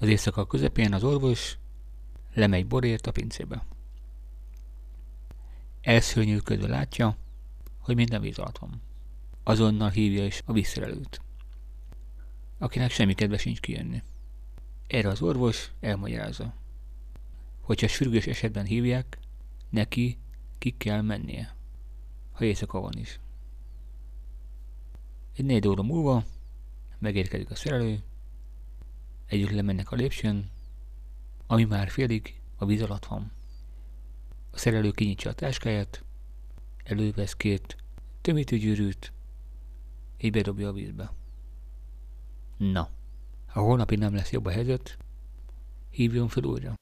Az éjszaka közepén az orvos lemegy borért a pincébe. Elszörnyűködve látja, hogy minden víz alatt van. Azonnal hívja is a visszarelőt, akinek semmi kedve sincs kijönni. Erre az orvos elmagyarázza, hogyha sürgős esetben hívják, neki ki kell mennie, ha éjszaka van is. Egy négy óra múlva megérkezik a szerelő, együtt lemennek a lépcsőn, ami már félig a víz alatt van. A szerelő kinyitja a táskáját, elővesz két tömítőgyűrűt, így bedobja a vízbe. Na, ha holnapig nem lesz jobb a helyzet, hívjon fel újra.